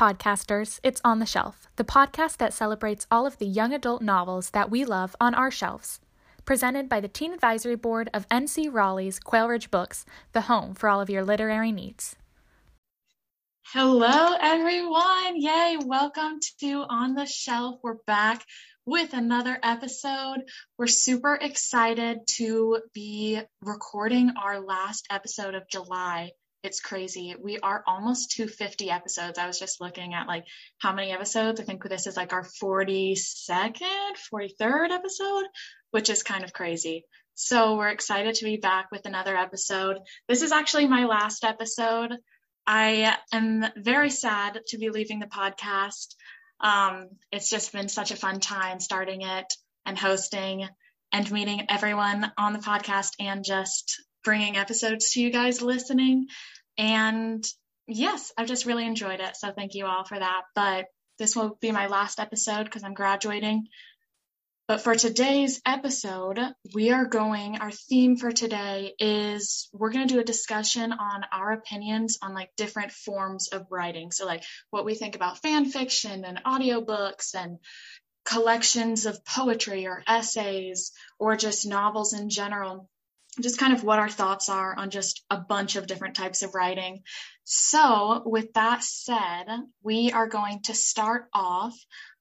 podcasters, it's On the Shelf, the podcast that celebrates all of the young adult novels that we love on our shelves. Presented by the Teen Advisory Board of NC Raleigh's Quail Ridge Books, the home for all of your literary needs. Hello, everyone. Yay. Welcome to On the Shelf. We're back with another episode. We're super excited to be recording our last episode of July it's crazy. We are almost to 50 episodes. I was just looking at like how many episodes. I think this is like our 42nd, 43rd episode, which is kind of crazy. So we're excited to be back with another episode. This is actually my last episode. I am very sad to be leaving the podcast. Um, it's just been such a fun time starting it and hosting and meeting everyone on the podcast and just bringing episodes to you guys listening. And yes, I've just really enjoyed it. So thank you all for that. But this will be my last episode because I'm graduating. But for today's episode, we are going, our theme for today is we're going to do a discussion on our opinions on like different forms of writing. So, like what we think about fan fiction and audiobooks and collections of poetry or essays or just novels in general just kind of what our thoughts are on just a bunch of different types of writing. So, with that said, we are going to start off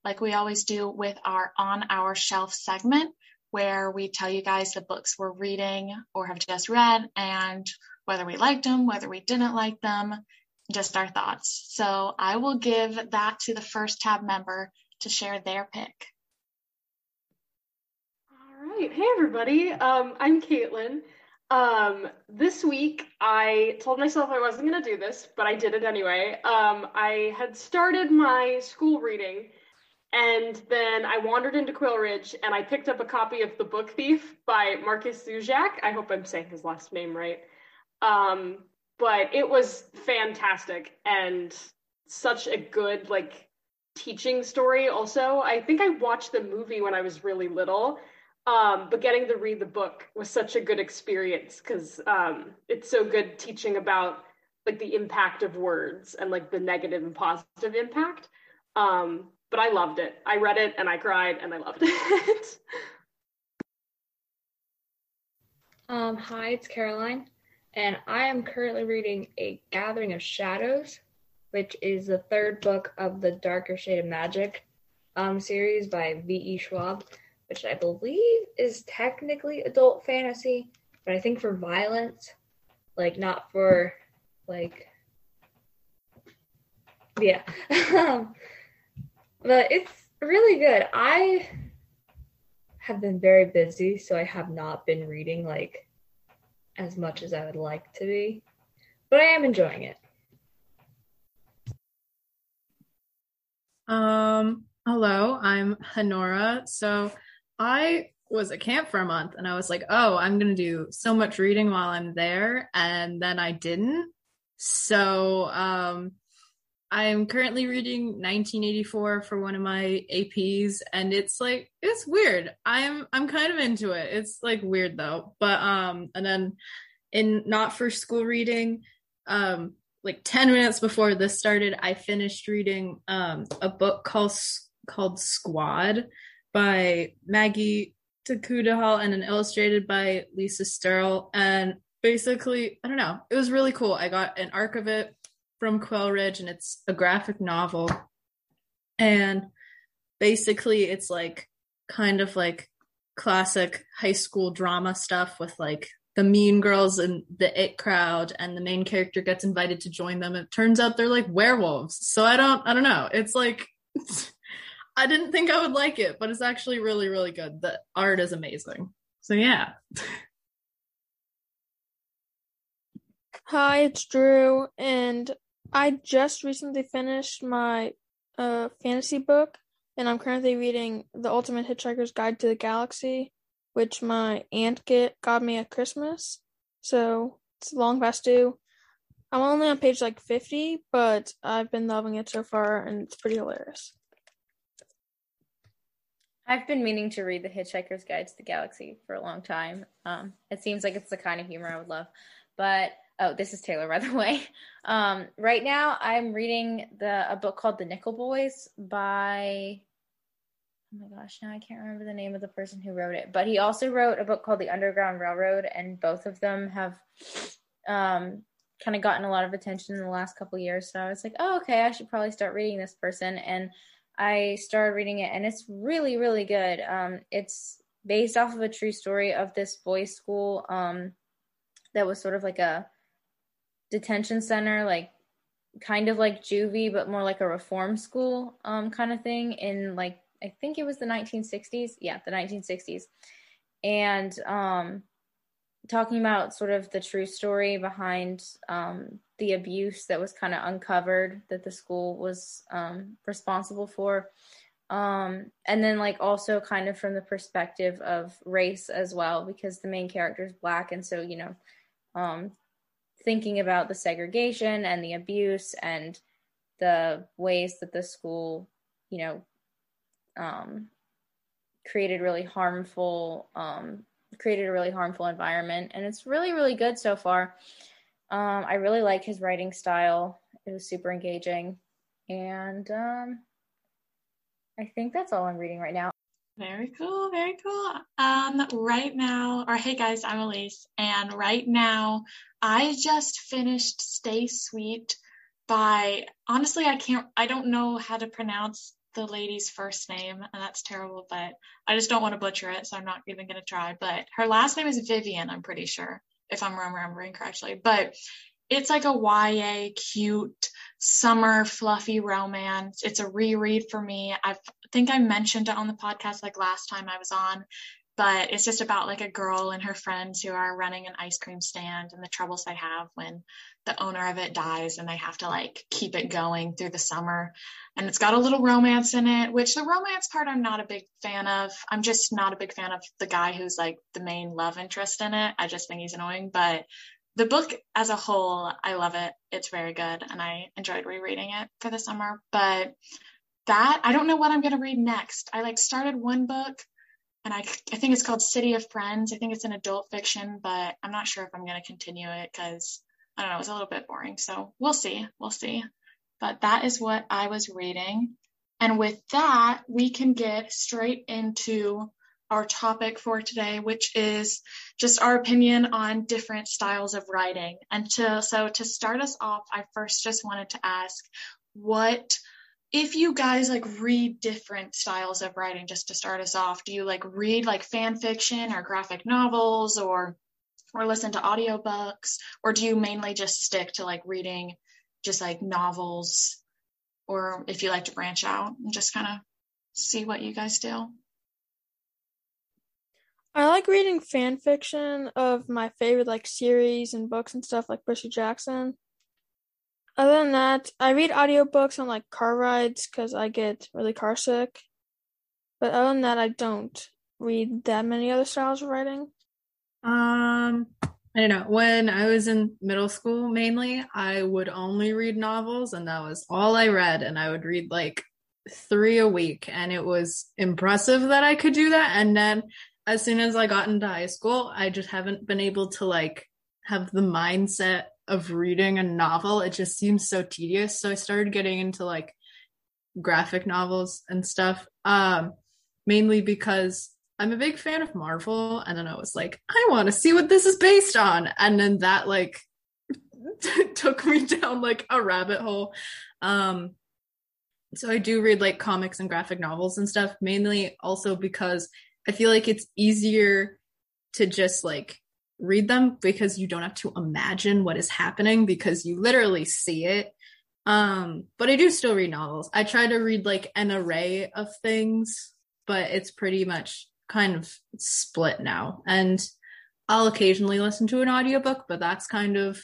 like we always do with our on our shelf segment where we tell you guys the books we're reading or have just read and whether we liked them, whether we didn't like them, just our thoughts. So, I will give that to the first tab member to share their pick right. Hey, everybody. Um, I'm Caitlin. Um, this week, I told myself I wasn't going to do this, but I did it anyway. Um, I had started my school reading, and then I wandered into Quail Ridge and I picked up a copy of The Book Thief by Markus Zusak. I hope I'm saying his last name right. Um, but it was fantastic and such a good, like, teaching story also i think i watched the movie when i was really little um, but getting to read the book was such a good experience because um, it's so good teaching about like the impact of words and like the negative and positive impact. Um, but I loved it. I read it and I cried and I loved it. um, hi, it's Caroline, and I am currently reading A Gathering of Shadows, which is the third book of the Darker Shade of Magic um, series by V.E. Schwab which I believe is technically adult fantasy, but I think for violence, like not for like yeah. but it's really good. I have been very busy, so I have not been reading like as much as I would like to be. But I am enjoying it. Um, hello, I'm Honora. So I was at camp for a month and I was like, oh, I'm going to do so much reading while I'm there. And then I didn't. So, um, I'm currently reading 1984 for one of my APs and it's like it's weird. I'm I'm kind of into it. It's like weird though. But um and then in not for school reading um like 10 minutes before this started I finished reading um a book called called Squad by Maggie Tokuda-Hall and then illustrated by Lisa Sterle. And basically, I don't know, it was really cool. I got an arc of it from Quail Ridge and it's a graphic novel. And basically, it's like kind of like classic high school drama stuff with like the mean girls and the it crowd and the main character gets invited to join them it turns out they're like werewolves so i don't i don't know it's like I didn't think I would like it, but it's actually really, really good. The art is amazing. So yeah. Hi, it's Drew, and I just recently finished my uh, fantasy book, and I'm currently reading The Ultimate Hitchhiker's Guide to the Galaxy, which my aunt get got me at Christmas. So it's long past due. I'm only on page like 50, but I've been loving it so far, and it's pretty hilarious. I've been meaning to read The Hitchhiker's Guide to the Galaxy for a long time. Um, it seems like it's the kind of humor I would love. But Oh, this is Taylor, by the way. Um, right now, I'm reading the a book called The Nickel Boys by. Oh my gosh, now I can't remember the name of the person who wrote it, but he also wrote a book called The Underground Railroad, and both of them have um, kind of gotten a lot of attention in the last couple years. So I was like, oh, okay, I should probably start reading this person, and I started reading it, and it's really, really good. Um, it's based off of a true story of this boys' school um, that was sort of like a detention center, like kind of like juvie, but more like a reform school um, kind of thing in like I think it was the 1960s. Yeah, the 1960s, and um, talking about sort of the true story behind um, the abuse that was kind of uncovered that the school was um, responsible for. Um, and then like also kind of from the perspective of race as well, because the main character is black, and so you know, um, thinking about the segregation and the abuse and the ways that the school, you know, um, created really harmful, um, created a really harmful environment, and it's really really good so far. Um, I really like his writing style. It was super engaging, and um, I think that's all I'm reading right now. Very cool, very cool. Um, right now, or hey guys, I'm Elise, and right now I just finished Stay Sweet by honestly I can't I don't know how to pronounce the lady's first name, and that's terrible, but I just don't want to butcher it, so I'm not even gonna try. But her last name is Vivian, I'm pretty sure, if I'm remembering correctly. But it's like a YA cute summer fluffy romance. It's a reread for me. I think I mentioned it on the podcast like last time I was on, but it's just about like a girl and her friends who are running an ice cream stand and the troubles they have when the owner of it dies and they have to like keep it going through the summer. And it's got a little romance in it, which the romance part I'm not a big fan of. I'm just not a big fan of the guy who's like the main love interest in it. I just think he's annoying, but the book as a whole, I love it. It's very good, and I enjoyed rereading it for the summer. But that I don't know what I'm gonna read next. I like started one book, and I I think it's called City of Friends. I think it's an adult fiction, but I'm not sure if I'm gonna continue it because I don't know. It's a little bit boring. So we'll see. We'll see. But that is what I was reading. And with that, we can get straight into our topic for today, which is just our opinion on different styles of writing. And to, so to start us off, I first just wanted to ask what, if you guys like read different styles of writing, just to start us off, do you like read like fan fiction or graphic novels or, or listen to audiobooks, or do you mainly just stick to like reading just like novels, or if you like to branch out and just kind of see what you guys do? I like reading fan fiction of my favorite like series and books and stuff like Percy Jackson. Other than that, I read audiobooks on like car rides because I get really car sick. But other than that, I don't read that many other styles of writing. Um, I don't know. When I was in middle school, mainly, I would only read novels, and that was all I read. And I would read like three a week, and it was impressive that I could do that. And then as soon as I got into high school, I just haven't been able to like have the mindset of reading a novel. It just seems so tedious. So I started getting into like graphic novels and stuff. Um, mainly because I'm a big fan of Marvel. And then I was like, I want to see what this is based on. And then that like took me down like a rabbit hole. Um, so I do read like comics and graphic novels and stuff, mainly also because I feel like it's easier to just like read them because you don't have to imagine what is happening because you literally see it. Um, but I do still read novels. I try to read like an array of things, but it's pretty much kind of split now. And I'll occasionally listen to an audiobook, but that's kind of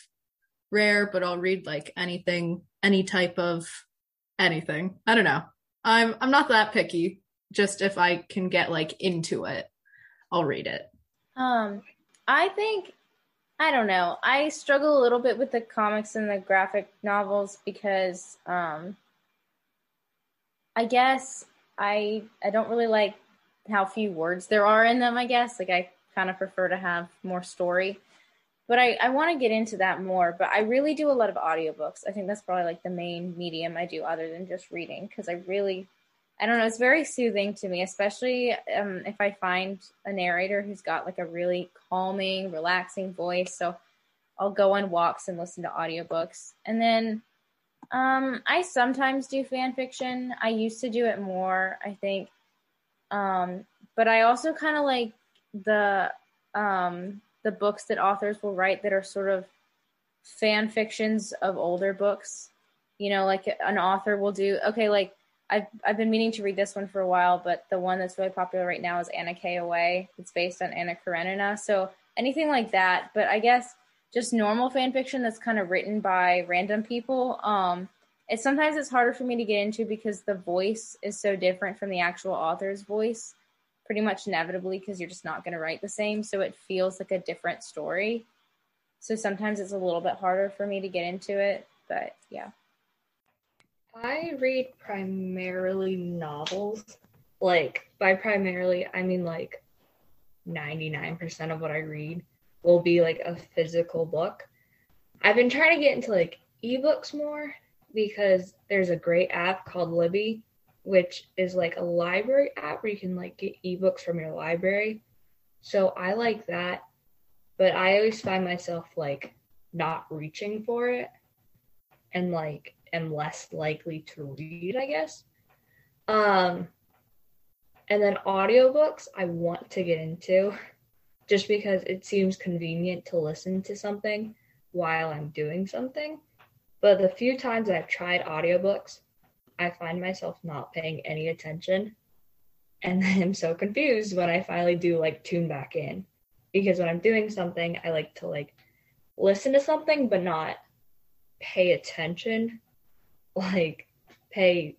rare, but I'll read like anything, any type of anything. I don't know. I'm I'm not that picky just if I can get like into it, I'll read it. Um, I think I don't know. I struggle a little bit with the comics and the graphic novels because um I guess I I don't really like how few words there are in them, I guess. Like I kind of prefer to have more story. but I, I want to get into that more. But I really do a lot of audiobooks. I think that's probably like the main medium I do other than just reading because I really, I don't know, it's very soothing to me, especially um, if I find a narrator who's got like a really calming, relaxing voice. So I'll go on walks and listen to audiobooks. And then um, I sometimes do fan fiction. I used to do it more, I think. Um, but I also kind of like the um, the books that authors will write that are sort of fan fictions of older books. You know, like an author will do okay, like I've I've been meaning to read this one for a while, but the one that's really popular right now is Anna K. Away. It's based on Anna Karenina. So anything like that. But I guess just normal fan fiction that's kind of written by random people. Um, it's sometimes it's harder for me to get into because the voice is so different from the actual author's voice, pretty much inevitably because you're just not going to write the same. So it feels like a different story. So sometimes it's a little bit harder for me to get into it, but yeah. I read primarily novels. Like by primarily, I mean like 99% of what I read will be like a physical book. I've been trying to get into like ebooks more because there's a great app called Libby, which is like a library app where you can like get ebooks from your library. So I like that, but I always find myself like not reaching for it and like am less likely to read, I guess. Um and then audiobooks I want to get into just because it seems convenient to listen to something while I'm doing something. But the few times I've tried audiobooks, I find myself not paying any attention. And then I'm so confused when I finally do like tune back in. Because when I'm doing something, I like to like listen to something but not pay attention. Like pay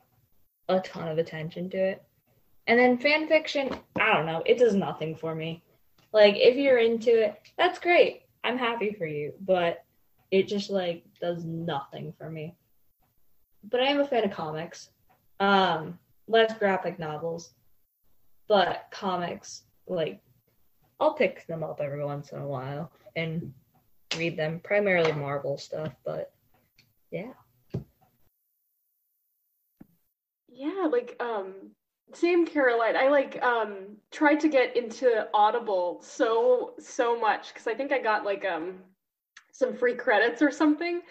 a ton of attention to it. And then fan fiction, I don't know, it does nothing for me. Like if you're into it, that's great. I'm happy for you, but it just like does nothing for me. But I am a fan of comics. Um, less graphic novels, but comics like I'll pick them up every once in a while and read them. Primarily Marvel stuff, but yeah. Yeah, like um same Caroline. I like um tried to get into Audible so so much because I think I got like um some free credits or something.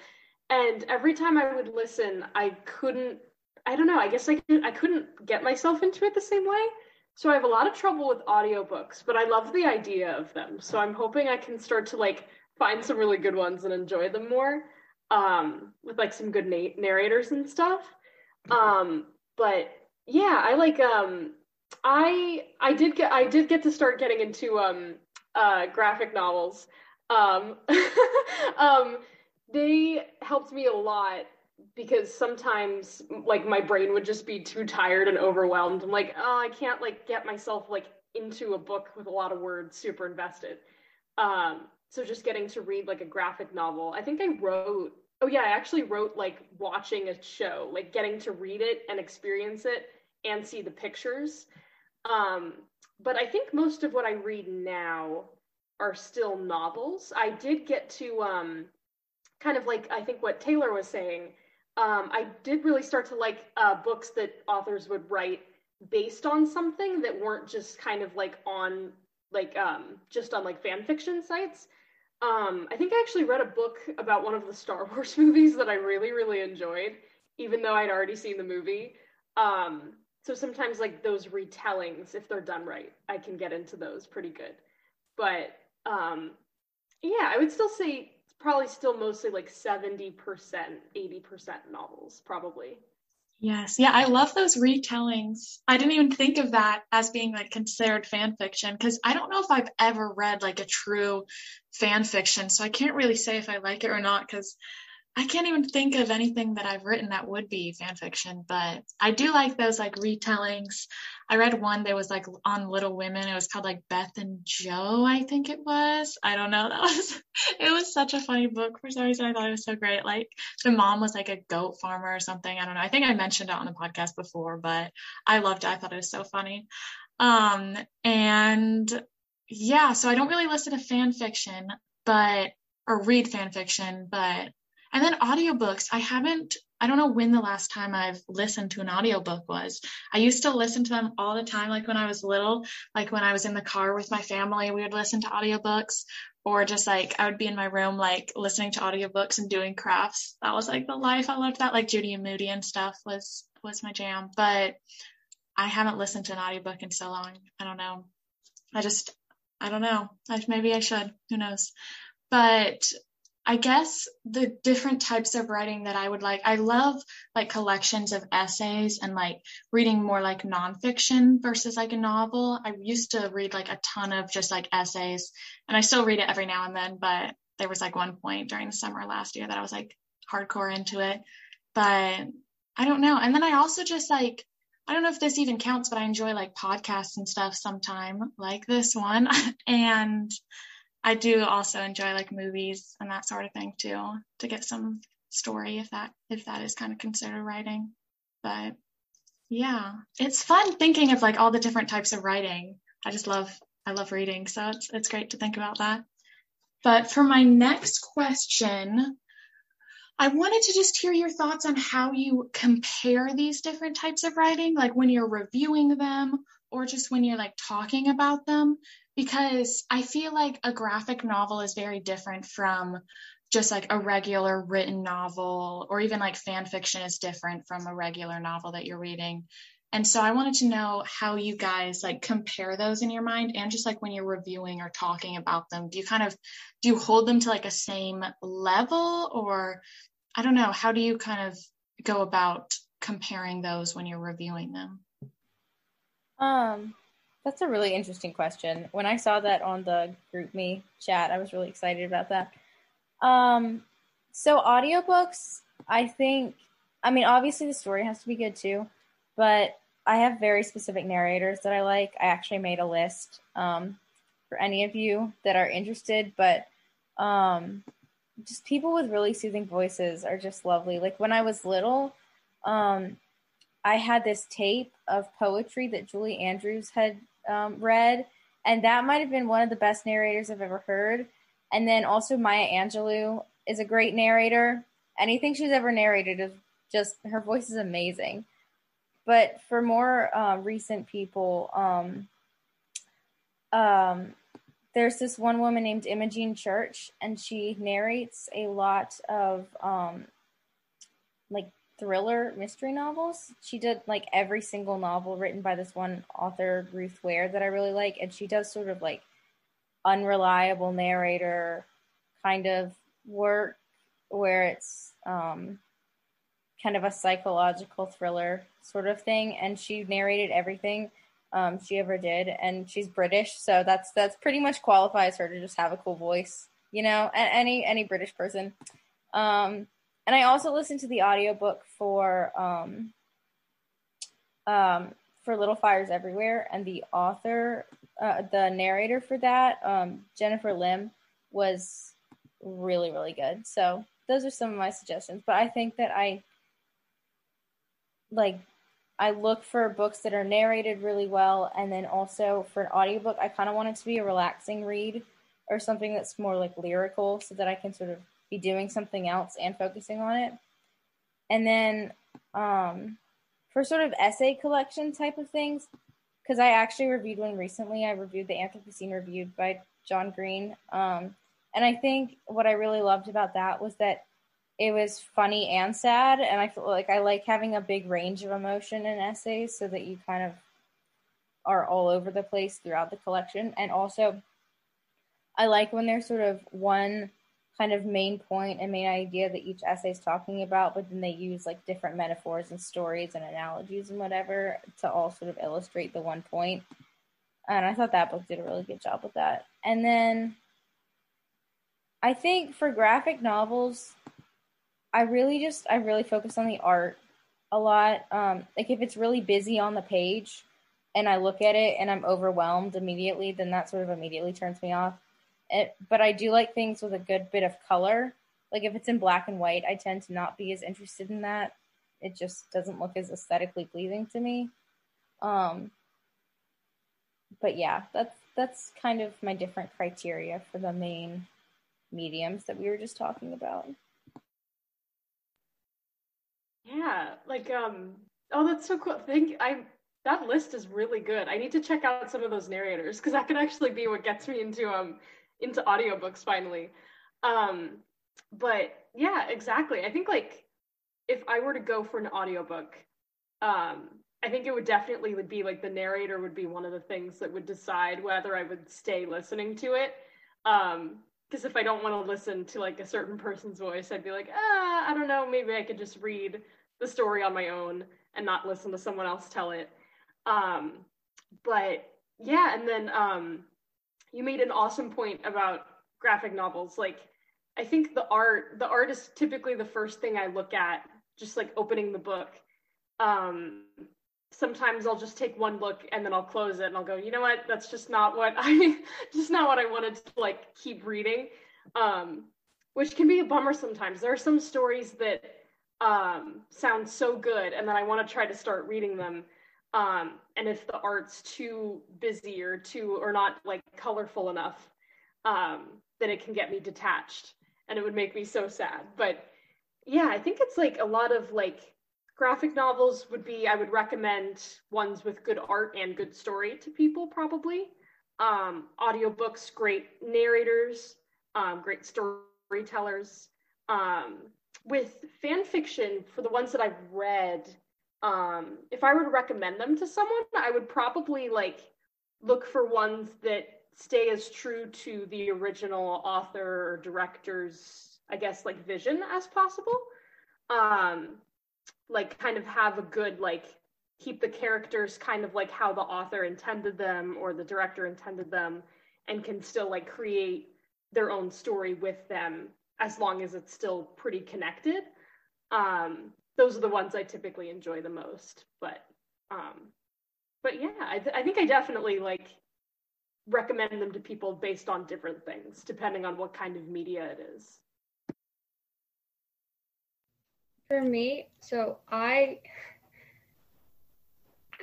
And every time I would listen, I couldn't I don't know, I guess I I couldn't get myself into it the same way. So I have a lot of trouble with audiobooks, but I love the idea of them. So I'm hoping I can start to like find some really good ones and enjoy them more um with like some good na- narrators and stuff. Um but yeah, I like um I I did get I did get to start getting into um uh graphic novels. Um um they helped me a lot because sometimes like my brain would just be too tired and overwhelmed. I'm like, oh, I can't like get myself like into a book with a lot of words super invested. Um so just getting to read like a graphic novel. I think I wrote oh yeah, I actually wrote like watching a show, like getting to read it and experience it and see the pictures. Um, but I think most of what I read now are still novels. I did get to um, kind of like I think what Taylor was saying. Um, I did really start to like uh, books that authors would write based on something that weren't just kind of like on like um, just on like fan fiction sites. Um, I think I actually read a book about one of the Star Wars movies that I really really enjoyed, even though I'd already seen the movie. Um, so sometimes like those retellings if they're done right i can get into those pretty good but um yeah i would still say probably still mostly like 70% 80% novels probably Yes. Yeah, I love those retellings. I didn't even think of that as being like considered fan fiction because I don't know if I've ever read like a true fan fiction. So I can't really say if I like it or not because I can't even think of anything that I've written that would be fan fiction, but I do like those like retellings. I read one that was like on Little Women. It was called like Beth and Joe, I think it was. I don't know. That was it was such a funny book for some reason. I thought it was so great. Like the mom was like a goat farmer or something. I don't know. I think I mentioned it on the podcast before, but I loved it. I thought it was so funny. Um and yeah, so I don't really listen to fan fiction, but or read fan fiction, but and then audiobooks, I haven't I don't know when the last time I've listened to an audiobook was. I used to listen to them all the time like when I was little, like when I was in the car with my family, we would listen to audiobooks or just like I would be in my room like listening to audiobooks and doing crafts. That was like the life. I loved that like Judy and Moody and stuff was was my jam. But I haven't listened to an audiobook in so long. I don't know. I just I don't know. I, maybe I should. Who knows? But I guess the different types of writing that I would like, I love like collections of essays and like reading more like nonfiction versus like a novel. I used to read like a ton of just like essays and I still read it every now and then, but there was like one point during the summer last year that I was like hardcore into it. But I don't know. And then I also just like, I don't know if this even counts, but I enjoy like podcasts and stuff sometime like this one. and I do also enjoy like movies and that sort of thing too, to get some story if that if that is kind of considered writing. But yeah, it's fun thinking of like all the different types of writing. I just love I love reading, so it's it's great to think about that. But for my next question, I wanted to just hear your thoughts on how you compare these different types of writing, like when you're reviewing them or just when you're like talking about them because I feel like a graphic novel is very different from just like a regular written novel or even like fan fiction is different from a regular novel that you're reading. And so I wanted to know how you guys like compare those in your mind and just like when you're reviewing or talking about them, do you kind of do you hold them to like a same level or I don't know, how do you kind of go about comparing those when you're reviewing them? Um that's a really interesting question. When I saw that on the GroupMe chat, I was really excited about that. Um, so audiobooks, I think, I mean, obviously the story has to be good too, but I have very specific narrators that I like. I actually made a list um, for any of you that are interested, but um, just people with really soothing voices are just lovely. Like when I was little, um, I had this tape of poetry that Julie Andrews had um, read, and that might have been one of the best narrators I've ever heard. And then also Maya Angelou is a great narrator. Anything she's ever narrated is just her voice is amazing. But for more uh, recent people, um, um, there's this one woman named Imogen Church, and she narrates a lot of um, like thriller mystery novels. She did like every single novel written by this one author, Ruth Ware, that I really like. And she does sort of like unreliable narrator kind of work where it's um, kind of a psychological thriller sort of thing. And she narrated everything um, she ever did. And she's British. So that's, that's pretty much qualifies her to just have a cool voice, you know, any, any British person. Um, and I also listened to the audiobook for um, um, for Little Fires Everywhere, and the author, uh, the narrator for that, um, Jennifer Lim, was really really good. So those are some of my suggestions. But I think that I like I look for books that are narrated really well, and then also for an audiobook, I kind of want it to be a relaxing read or something that's more like lyrical, so that I can sort of be doing something else and focusing on it. And then um, for sort of essay collection type of things, because I actually reviewed one recently. I reviewed the Anthropocene Reviewed by John Green. Um, and I think what I really loved about that was that it was funny and sad. And I feel like I like having a big range of emotion in essays so that you kind of are all over the place throughout the collection. And also, I like when there's sort of one kind of main point and main idea that each essay is talking about, but then they use like different metaphors and stories and analogies and whatever to all sort of illustrate the one point. And I thought that book did a really good job with that. And then I think for graphic novels, I really just I really focus on the art a lot. Um, like if it's really busy on the page and I look at it and I'm overwhelmed immediately, then that sort of immediately turns me off. It, but I do like things with a good bit of color. Like if it's in black and white, I tend to not be as interested in that. It just doesn't look as aesthetically pleasing to me. Um, but yeah, that's that's kind of my different criteria for the main mediums that we were just talking about. Yeah, like um oh that's so cool. Thank I that list is really good. I need to check out some of those narrators because that could actually be what gets me into um into audiobooks finally. Um but yeah, exactly. I think like if I were to go for an audiobook, um I think it would definitely would be like the narrator would be one of the things that would decide whether I would stay listening to it. Um because if I don't want to listen to like a certain person's voice, I'd be like, ah, I don't know, maybe I could just read the story on my own and not listen to someone else tell it. Um, but yeah, and then um, you made an awesome point about graphic novels. Like, I think the art, the art is typically the first thing I look at, just like opening the book. Um, sometimes I'll just take one look and then I'll close it and I'll go, you know what, that's just not what I, just not what I wanted to like keep reading. Um, which can be a bummer sometimes. There are some stories that um, sound so good, and then I want to try to start reading them. Um, and if the art's too busy or too or not like colorful enough, um, then it can get me detached, and it would make me so sad. But yeah, I think it's like a lot of like graphic novels would be I would recommend ones with good art and good story to people probably. Um, audiobooks, great narrators, um, great storytellers. Um, with fan fiction, for the ones that I've read, um, if I were to recommend them to someone, I would probably like look for ones that stay as true to the original author or director's, I guess, like vision as possible. Um, like kind of have a good like keep the characters kind of like how the author intended them or the director intended them and can still like create their own story with them as long as it's still pretty connected. Um, those are the ones I typically enjoy the most. But um, but yeah, I, th- I think I definitely like recommend them to people based on different things, depending on what kind of media it is. For me, so I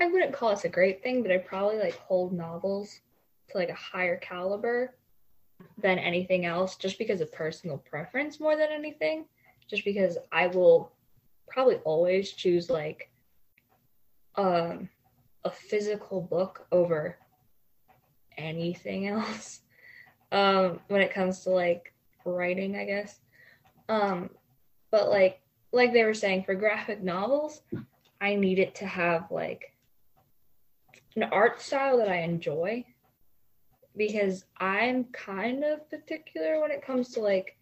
I wouldn't call this a great thing, but I probably like hold novels to like a higher caliber than anything else just because of personal preference more than anything just because i will probably always choose like um a physical book over anything else um when it comes to like writing i guess um but like like they were saying for graphic novels i need it to have like an art style that i enjoy because I'm kind of particular when it comes to like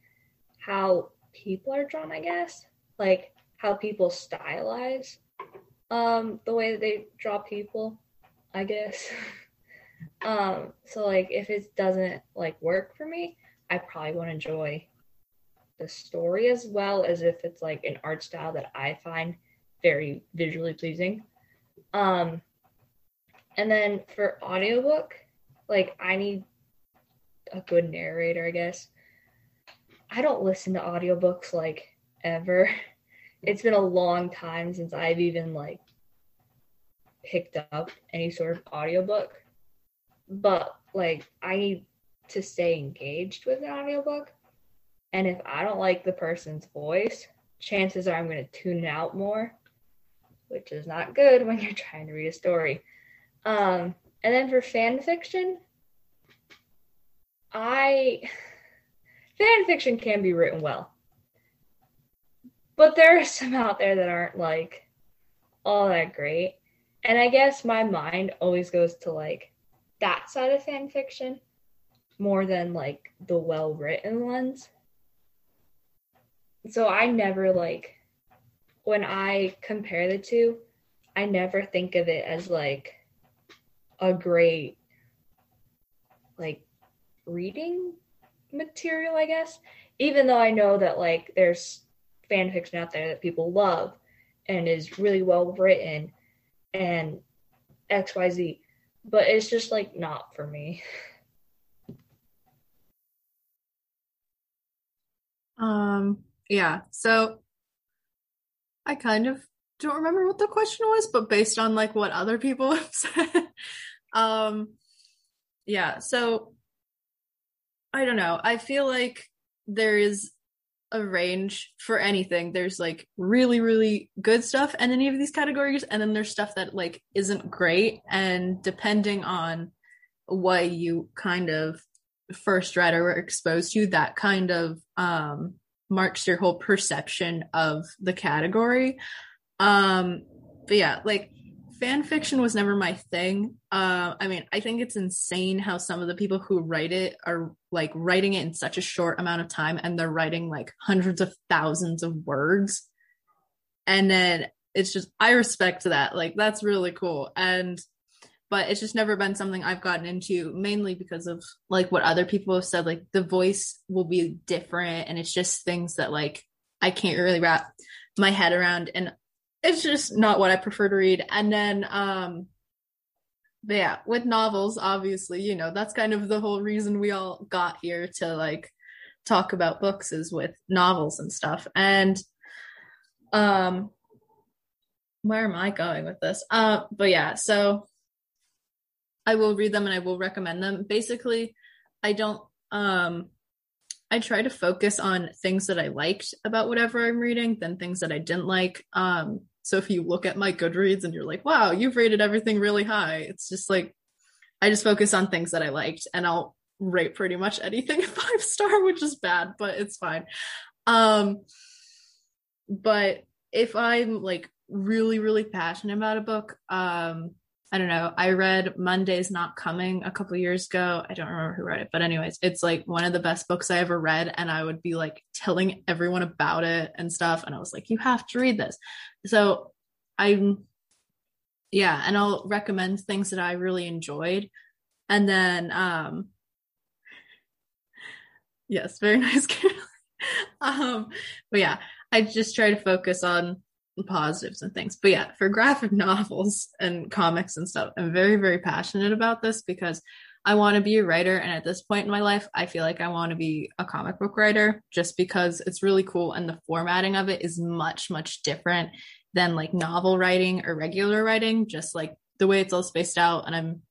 how people are drawn, I guess. Like how people stylize um the way that they draw people, I guess. um so like if it doesn't like work for me, I probably won't enjoy the story as well as if it's like an art style that I find very visually pleasing. Um and then for audiobook, like I need a good narrator, I guess. I don't listen to audiobooks like ever. It's been a long time since I've even like picked up any sort of audiobook. But like I need to stay engaged with an audiobook. And if I don't like the person's voice, chances are I'm going to tune out more, which is not good when you're trying to read a story. Um, and then for fan fiction, I fan fiction can be written well. But there are some out there that aren't like all that great. And I guess my mind always goes to like that side of fan fiction more than like the well written ones. So I never like when I compare the two, I never think of it as like a great like reading material, I guess. Even though I know that like there's fan fiction out there that people love and is really well written and XYZ, but it's just like not for me. Um yeah. So I kind of don't remember what the question was, but based on like what other people have said, um, yeah. So I don't know. I feel like there is a range for anything. There's like really, really good stuff in any of these categories, and then there's stuff that like isn't great. And depending on what you kind of first read or were exposed to, that kind of um, marks your whole perception of the category. Um, but yeah, like fan fiction was never my thing. Uh, I mean, I think it's insane how some of the people who write it are like writing it in such a short amount of time and they're writing like hundreds of thousands of words. And then it's just, I respect that. Like, that's really cool. And, but it's just never been something I've gotten into mainly because of like what other people have said. Like, the voice will be different and it's just things that like I can't really wrap my head around. And it's just not what I prefer to read. And then, um, but yeah, with novels, obviously, you know, that's kind of the whole reason we all got here to like talk about books is with novels and stuff. And, um, where am I going with this? Uh, but yeah, so I will read them and I will recommend them. Basically, I don't, um, I try to focus on things that I liked about whatever I'm reading than things that I didn't like. Um, so if you look at my Goodreads and you're like, wow, you've rated everything really high, it's just like, I just focus on things that I liked and I'll rate pretty much anything five star, which is bad, but it's fine. Um, but if I'm like really, really passionate about a book, um, I don't know. I read Monday's Not Coming a couple years ago. I don't remember who read it, but anyways, it's like one of the best books I ever read. And I would be like telling everyone about it and stuff. And I was like, you have to read this. So I'm, yeah, and I'll recommend things that I really enjoyed. And then, um, yes, very nice. um, but yeah, I just try to focus on positives and things. But yeah, for graphic novels and comics and stuff, I'm very, very passionate about this because I want to be a writer. And at this point in my life, I feel like I want to be a comic book writer just because it's really cool. And the formatting of it is much, much different than like novel writing or regular writing, just like the way it's all spaced out. And I'm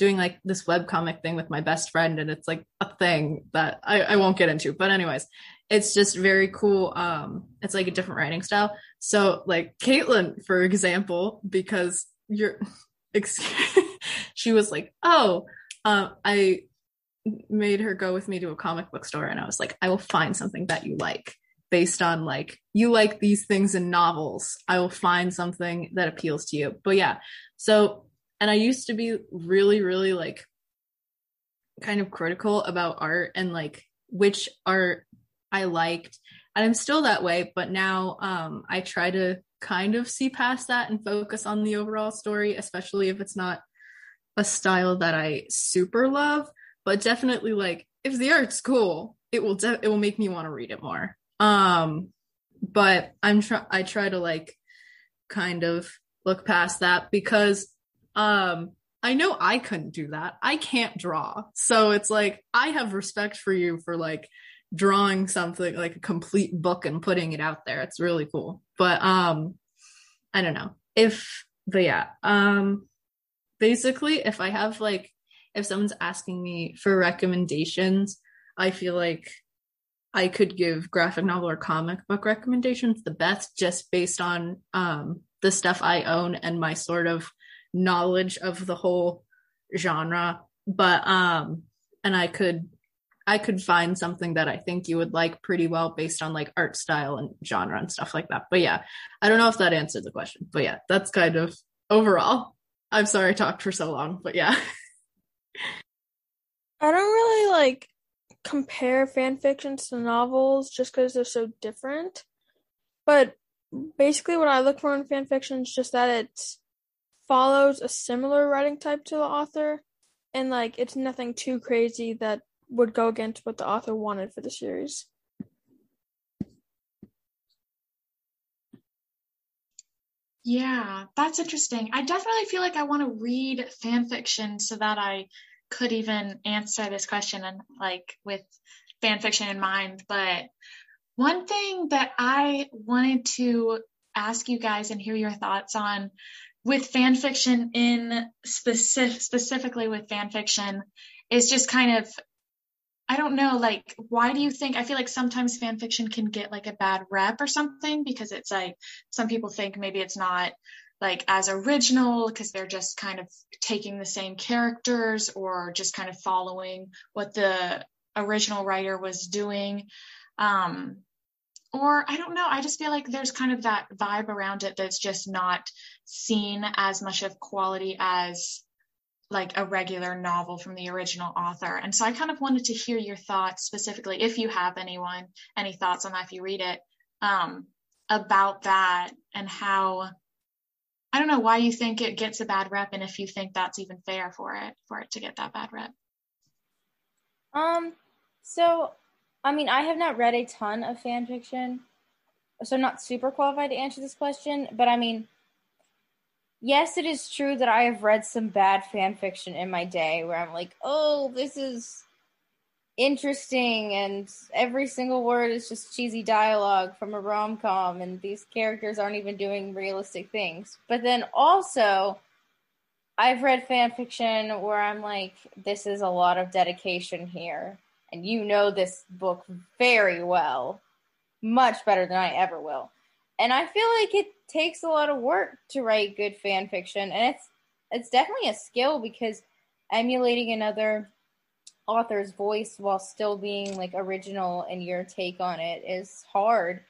doing like this web comic thing with my best friend and it's like a thing that I, I won't get into but anyways it's just very cool um it's like a different writing style. So like caitlin for example because you're she was like oh uh, i made her go with me to a comic book store and i was like i will find something that you like based on like you like these things in novels. I will find something that appeals to you. But yeah so and I used to be really, really like kind of critical about art and like which art I liked. And I'm still that way, but now um, I try to kind of see past that and focus on the overall story, especially if it's not a style that I super love. But definitely, like if the art's cool, it will de- it will make me want to read it more. Um, but I'm try I try to like kind of look past that because um, I know I couldn't do that. I can't draw. So it's like I have respect for you for like drawing something like a complete book and putting it out there. It's really cool. But um I don't know. If but yeah, um basically if I have like if someone's asking me for recommendations, I feel like I could give graphic novel or comic book recommendations the best just based on um the stuff I own and my sort of knowledge of the whole genre but um and i could i could find something that i think you would like pretty well based on like art style and genre and stuff like that. But yeah i don't know if that answered the question but yeah that's kind of overall. I'm sorry i talked for so long but yeah. I don't really like compare fan fictions to novels just because they're so different. But basically what i look for in fan fiction is just that it follows a similar writing type to the author and like it's nothing too crazy that would go against what the author wanted for the series. Yeah, that's interesting. I definitely feel like I want to read fan fiction so that I could even answer this question and like with fan fiction in mind. But one thing that I wanted to ask you guys and hear your thoughts on with fan fiction in specific specifically with fan fiction is just kind of I don't know, like, why do you think? I feel like sometimes fan fiction can get like a bad rep or something because it's like some people think maybe it's not like as original because they're just kind of taking the same characters or just kind of following what the original writer was doing. Um, or I don't know, I just feel like there's kind of that vibe around it that's just not seen as much of quality as like a regular novel from the original author. And so I kind of wanted to hear your thoughts specifically, if you have anyone, any thoughts on that, if you read it, um, about that and how, I don't know why you think it gets a bad rep and if you think that's even fair for it, for it to get that bad rep. Um, so, I mean, I have not read a ton of fan fiction, so I'm not super qualified to answer this question, but I mean, yes, it is true that I have read some bad fan fiction in my day where I'm like, oh, this is interesting, and every single word is just cheesy dialogue from a rom com, and these characters aren't even doing realistic things. But then also, I've read fan fiction where I'm like, this is a lot of dedication here, and you know this book very well, much better than I ever will. And I feel like it takes a lot of work to write good fan fiction, and it's it's definitely a skill because emulating another author's voice while still being like original in your take on it is hard.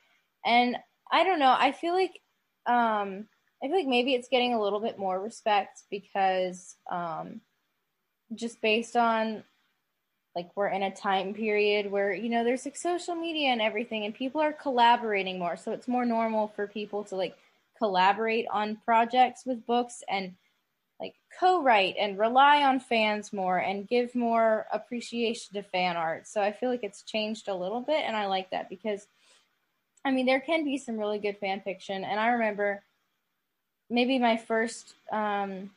And I don't know, I feel like um I feel like maybe it's getting a little bit more respect because um just based on like we're in a time period where you know there's like social media and everything and people are collaborating more so it's more normal for people to like collaborate on projects with books and like co-write and rely on fans more and give more appreciation to fan art. So i feel like it's changed a little bit and i like that because i mean there can be some really good fan fiction. And i remember maybe my first um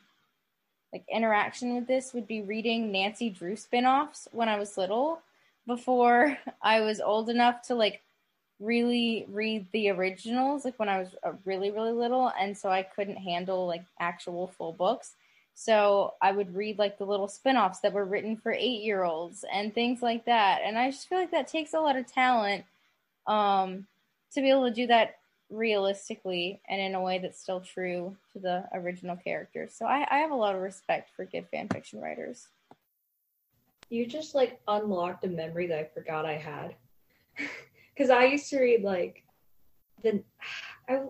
like interaction with this would be reading Nancy Drew spin-offs when I was little before I was old enough to like really read the originals like when I was uh, really really little and so I couldn't handle like actual full books. So I would read like the little spin-offs that were written for 8-year-olds and things like that. And I just feel like that takes a lot of talent um to be able to do that realistically and in a way that's still true to the original characters. So I, I have a lot of respect for good fan fiction writers. You just like unlocked a memory that I forgot I had. Because I used to read like the, I,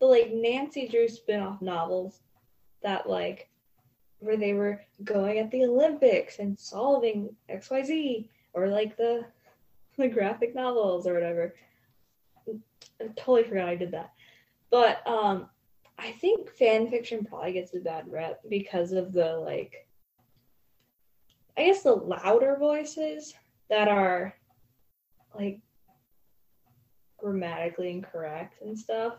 the like Nancy Drew spin-off novels that like where they were going at the Olympics and solving XYZ or like the the graphic novels or whatever. I totally forgot I did that. But um I think fan fiction probably gets a bad rep because of the like I guess the louder voices that are like grammatically incorrect and stuff.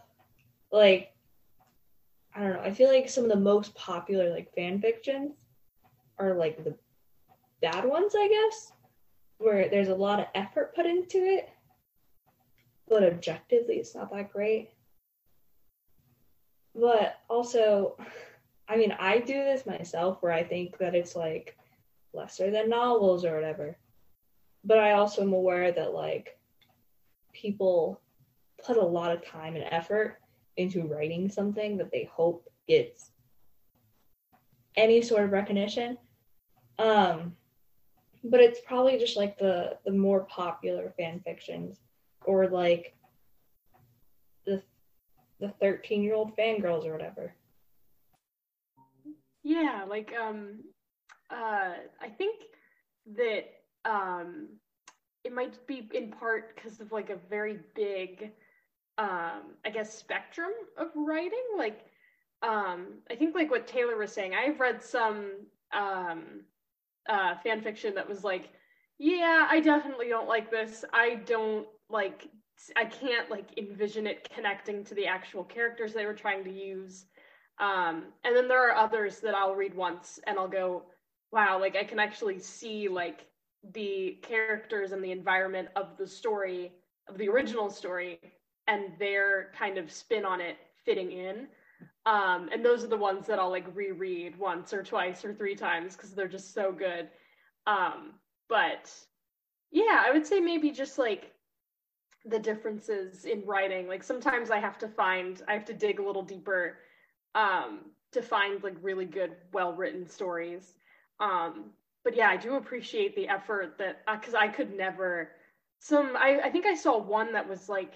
Like I don't know. I feel like some of the most popular like fan fictions are like the bad ones, I guess, where there's a lot of effort put into it but objectively it's not that great. But also, I mean, I do this myself where I think that it's like lesser than novels or whatever. But I also am aware that like people put a lot of time and effort into writing something that they hope gets any sort of recognition. Um, but it's probably just like the the more popular fan fictions or like the the 13 year old fangirls or whatever yeah like um uh i think that um it might be in part because of like a very big um i guess spectrum of writing like um i think like what taylor was saying i've read some um uh fan fiction that was like yeah i definitely don't like this i don't like I can't like envision it connecting to the actual characters they were trying to use. Um, and then there are others that I'll read once and I'll go, wow, like I can actually see like the characters and the environment of the story of the original story and their kind of spin on it fitting in. Um, and those are the ones that I'll like reread once or twice or three times because they're just so good. Um, but Yeah, I would say maybe just like the differences in writing. Like sometimes I have to find, I have to dig a little deeper um, to find like really good, well written stories. Um, but yeah, I do appreciate the effort that because uh, I could never. Some I, I think I saw one that was like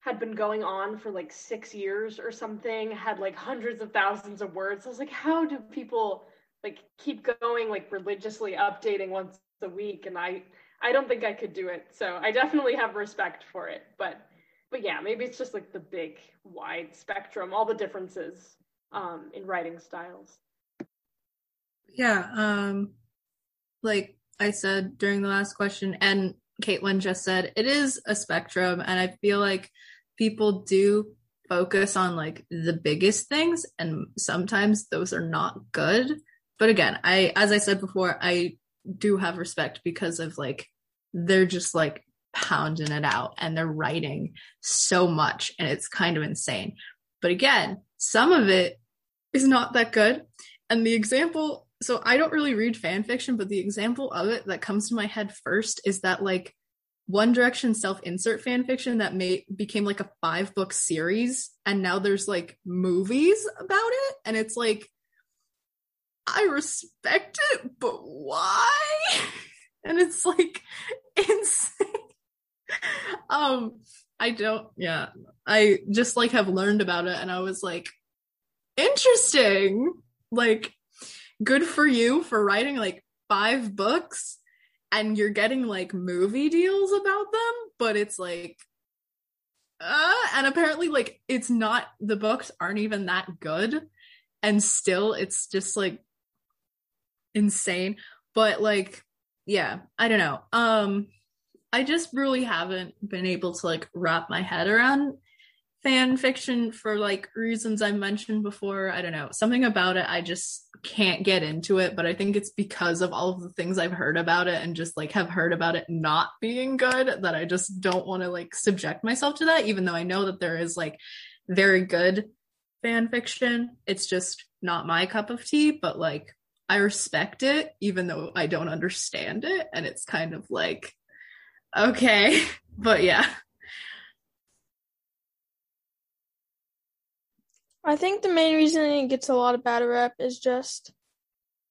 had been going on for like six years or something, had like hundreds of thousands of words. I was like, how do people like keep going like religiously updating once a week? And I I don't think I could do it. So I definitely have respect for it. But but yeah, maybe it's just like the big wide spectrum, all the differences um, in writing styles. Yeah, um, like I said during the last question, and Caitlin just said, it is a spectrum, and I feel like people do focus on like the biggest things, and sometimes those are not good. But again, I, as I said before, I do have respect because of like they're just like pounding it out and they're writing so much and it's kind of insane. But again, some of it is not that good. And the example, so I don't really read fan fiction, but the example of it that comes to my head first is that like One Direction self-insert fan fiction that made became like a five book series and now there's like movies about it and it's like I respect it, but why? And it's like insane. um, I don't, yeah. I just like have learned about it and I was like, interesting. Like, good for you for writing like five books and you're getting like movie deals about them, but it's like, uh, and apparently like it's not, the books aren't even that good. And still it's just like insane. But like, yeah, I don't know. Um, I just really haven't been able to like wrap my head around fan fiction for like reasons I mentioned before. I don't know. Something about it I just can't get into it, but I think it's because of all of the things I've heard about it and just like have heard about it not being good that I just don't want to like subject myself to that even though I know that there is like very good fan fiction. It's just not my cup of tea, but like I respect it even though I don't understand it and it's kind of like okay, but yeah. I think the main reason it gets a lot of bad rep is just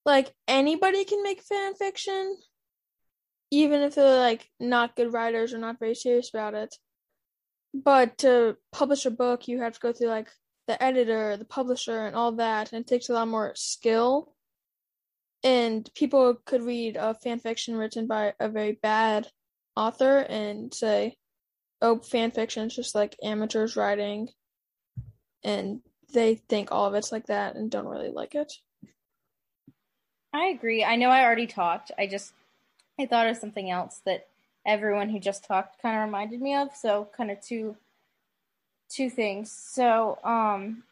like anybody can make fan fiction, even if they're like not good writers or not very serious about it. But to publish a book, you have to go through like the editor, the publisher, and all that, and it takes a lot more skill and people could read a fan fiction written by a very bad author and say, "Oh, fan fiction is just like amateurs writing," and they think all of it's like that and don't really like it. I agree. I know I already talked. I just I thought of something else that everyone who just talked kind of reminded me of. So kind of two two things. So um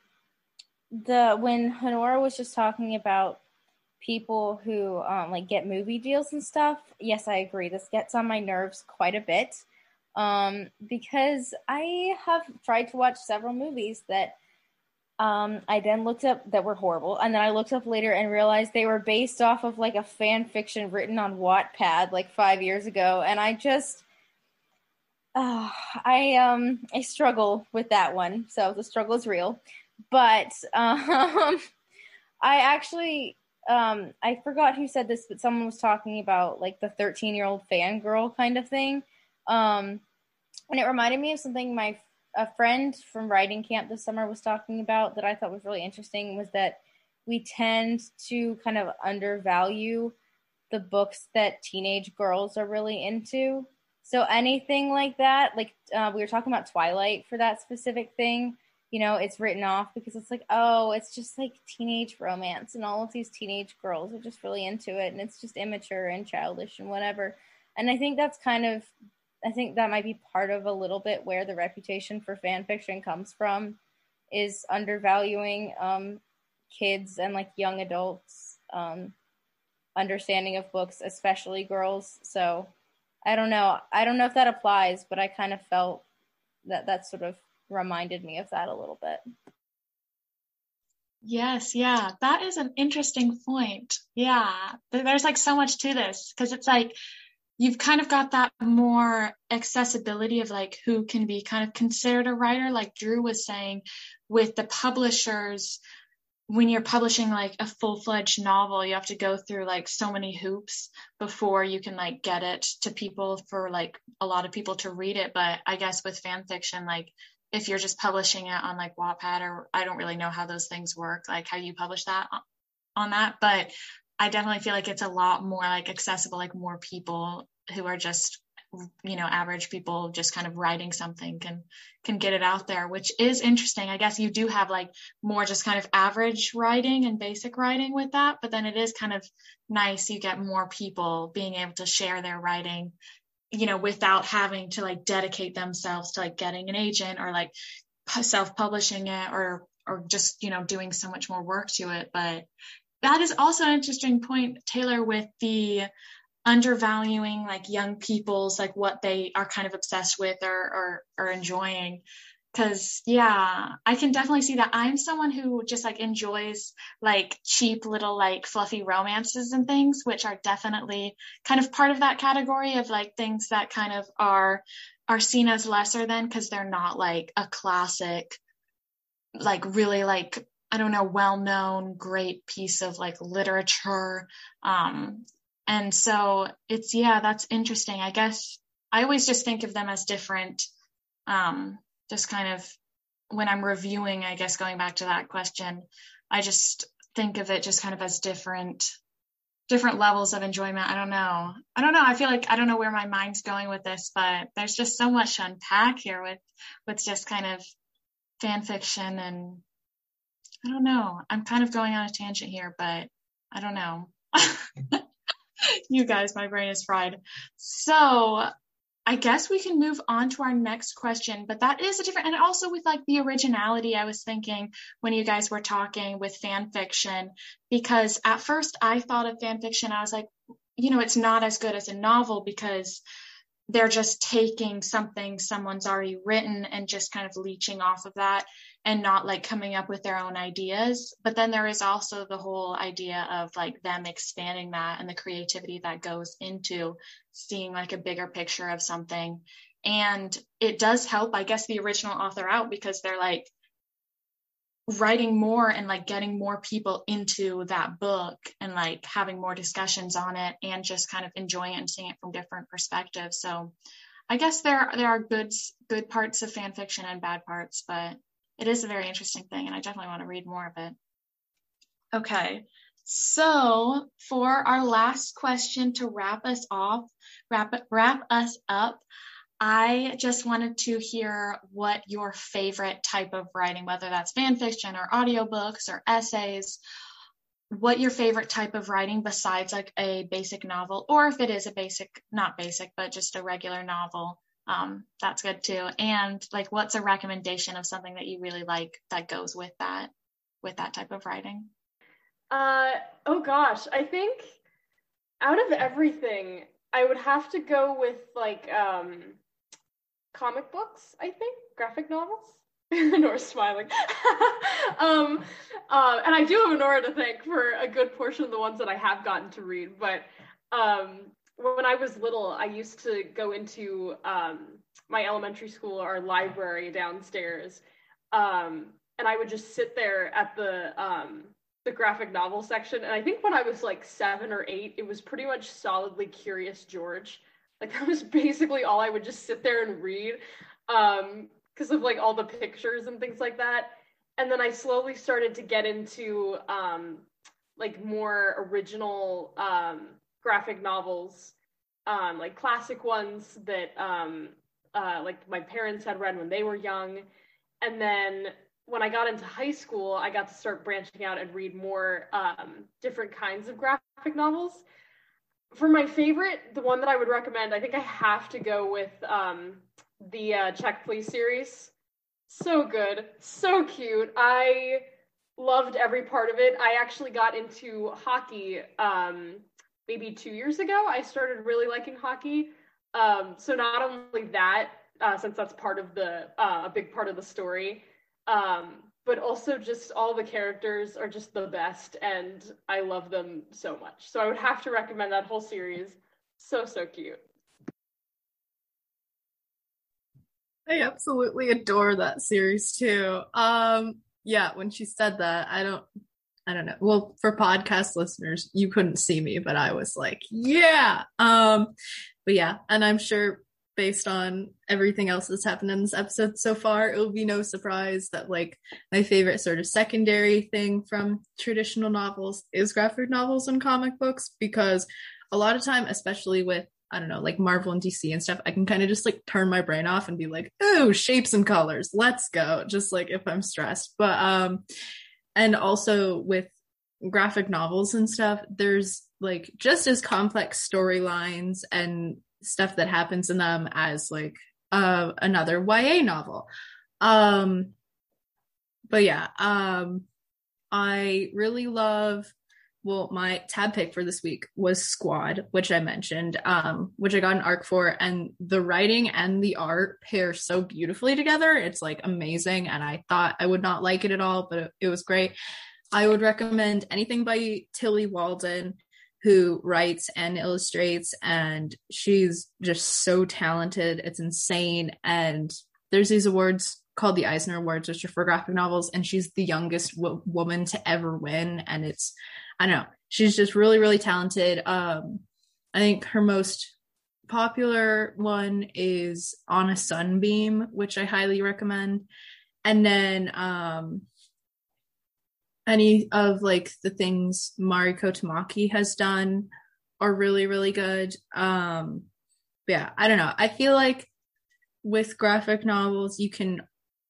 the when Honora was just talking about people who um, like get movie deals and stuff, yes, I agree. This gets on my nerves quite a bit um, because I have tried to watch several movies that um, I then looked up that were horrible, and then I looked up later and realized they were based off of like a fan fiction written on Wattpad like five years ago, and I just. Uh, I um I struggle with that one, so the struggle is real. But um, I actually um I forgot who said this, but someone was talking about like the 13 year old fangirl kind of thing. Um and it reminded me of something my a friend from writing camp this summer was talking about that I thought was really interesting was that we tend to kind of undervalue the books that teenage girls are really into. So anything like that, like uh, we were talking about Twilight for that specific thing you know, it's written off because it's like, oh, it's just like teenage romance, and all of these teenage girls are just really into it, and it's just immature and childish and whatever. And I think that's kind of, I think that might be part of a little bit where the reputation for fan fiction comes from, is undervaluing um, kids and like young adults' um, understanding of books, especially girls. So I don't know. I don't know if that applies, but I kind of felt that that sort of reminded me of that a little bit. Yes, yeah, that is an interesting point. Yeah, there's like so much to this because it's like you've kind of got that more accessibility of like who can be kind of considered a writer like drew was saying with the publishers when you're publishing like a full-fledged novel you have to go through like so many hoops before you can like get it to people for like a lot of people to read it. But i guess with fan fiction like if you're just publishing it on like wattpad or i don't really know how those things work like how you publish that on that. But i definitely feel like it's a lot more like accessible like more people who are just you know average people just kind of writing something can can get it out there which is interesting. I guess you do have like more just kind of average writing and basic writing with that but then it is kind of nice you get more people being able to share their writing you know without having to like dedicate themselves to like getting an agent or like self-publishing it or or just you know doing so much more work to it. But that is also an interesting point taylor with the undervaluing like young people's like what they are kind of obsessed with or or, or enjoying. Because yeah i can definitely see that. I'm someone who just like enjoys like cheap little like fluffy romances and things which are definitely kind of part of that category of like things that kind of are are seen as lesser than because they're not like a classic like really like i don't know well known great piece of like literature um and so it's, yeah, that's interesting. I guess I always just think of them as different, um, just kind of when I'm reviewing, I guess going back to that question, I just think of it just kind of as different different levels of enjoyment. I don't know. I don't know. I feel like I don't know where my mind's going with this, but there's just so much to unpack here with with just kind of fan fiction and I don't know. I'm kind of going on a tangent here, but I don't know. you guys, my brain is fried. So I guess we can move on to our next question, but that is a different, and also with like the originality, I was thinking when you guys were talking with fan fiction, because at first I thought of fan fiction, I was like, you know, it's not as good as a novel because they're just taking something someone's already written and just kind of leeching off of that and not like coming up with their own ideas. But then there is also the whole idea of like them expanding that and the creativity that goes into seeing like a bigger picture of something. And it does help, I guess, the original author out because they're like writing more and like getting more people into that book and like having more discussions on it and just kind of enjoying it and seeing it from different perspectives. So I guess there there are good good parts of fan fiction and bad parts, but it is a very interesting thing, and I definitely want to read more of it. Okay, so for our last question to wrap us off, wrap wrap us up, I just wanted to hear what your favorite type of writing, whether that's fan fiction or audiobooks or essays, what your favorite type of writing besides like a basic novel, or if it is a basic, not basic, but just a regular novel, um, that's good too. And like, what's a recommendation of something that you really like that goes with that, with that type of writing? Uh, oh gosh, I think out of everything, I would have to go with like um, comic books. I think graphic novels. Nora's smiling. um, uh, and I do have Nora to thank for a good portion of the ones that I have gotten to read. But um, when I was little, I used to go into um, my elementary school, our library downstairs, um, and I would just sit there at the um, the graphic novel section. And I think when I was like seven or eight, it was pretty much solidly Curious George. Like that was basically all I would just sit there and read, because um, of like all the pictures and things like that. And then I slowly started to get into um, like more original um, graphic novels, um, like classic ones that um, uh, like my parents had read when they were young. And then when I got into high school, I got to start branching out and read more um, different kinds of graphic novels. For my favorite, the one that I would recommend, I think I have to go with um, the uh, Check Please series. So good, so cute. I loved every part of it. I actually got into hockey um, maybe two years ago, I started really liking hockey. Um, so not only that, uh, since that's part of the uh, a big part of the story, um, but also just all the characters are just the best, and I love them so much. So I would have to recommend that whole series. So so cute. I absolutely adore that series too. Um, yeah, when she said that, I don't, I don't know. Well, for podcast listeners, you couldn't see me, but I was like, yeah. Um, but yeah, and I'm sure based on everything else that's happened in this episode so far, it will be no surprise that like my favorite sort of secondary thing from traditional novels is graphic novels and comic books because a lot of time, especially with I don't know, like Marvel and DC and stuff, I can kind of just like turn my brain off and be like, oh, shapes and colors, let's go. Just like if I'm stressed. But um and also with graphic novels and stuff, there's like just as complex storylines and stuff that happens in them as like uh another YA novel. Um but yeah, um I really love well, my tab pick for this week was Squad, which I mentioned, um, which I got an arc for, and the writing and the art pair so beautifully together. It's like amazing, and I thought I would not like it at all, but it, it was great. I would recommend anything by Tillie Walden, who writes and illustrates, and she's just so talented. It's insane, and there's these awards called the Eisner Awards, which are for graphic novels, and she's the youngest w- woman to ever win, and it's I don't know. She's just really, really talented. Um, I think her most popular one is On a Sunbeam, which I highly recommend. And then um, any of like the things Mariko Tamaki has done are really, really good. Um, yeah, I don't know. I feel like with graphic novels, you can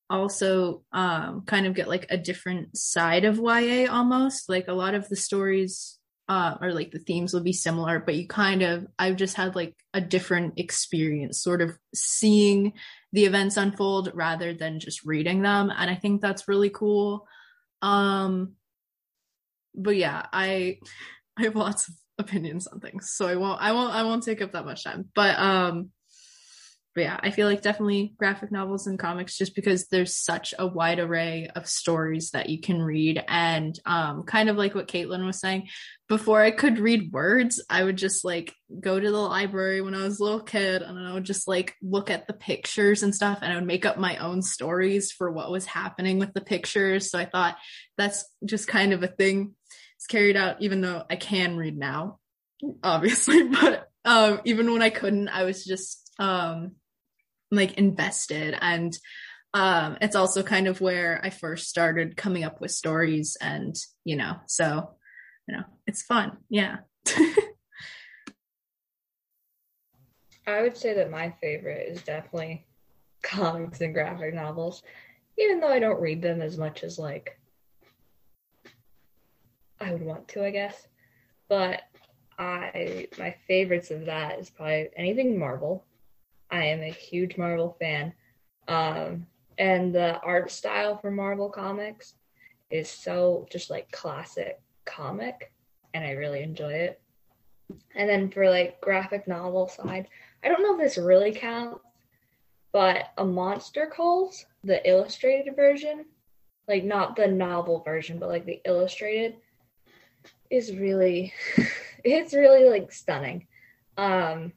also um, kind of get like a different side of YA almost. Like a lot of the stories uh, or like the themes will be similar, but you kind of, I've just had like a different experience sort of seeing the events unfold rather than just reading them. And I think that's really cool. Um, but yeah, I, I have lots of opinions on things, so I won't, I won't, I won't take up that much time, but, um, but yeah, I feel like definitely graphic novels and comics just because there's such a wide array of stories that you can read. And um, kind of like what Caitlin was saying, before I could read words, I would just like go to the library when I was a little kid and I would just like look at the pictures and stuff and I would make up my own stories for what was happening with the pictures. So I thought that's just kind of a thing. It's carried out even though I can read now, obviously, but um, even when I couldn't, I was just um like invested. And um it's also kind of where I first started coming up with stories and you know so you know it's fun. Yeah. I would say that my favorite is definitely comics and graphic novels even though I don't read them as much as like I would want to I guess. But I my favorites of that is probably anything Marvel I am a huge Marvel fan. Um, and the art style for Marvel comics is so just like classic comic, and I really enjoy it. And then for like graphic novel side, I don't know if this really counts, but a Monster Calls, the illustrated version, like not the novel version, but like the illustrated, is really, it's really like stunning. Um,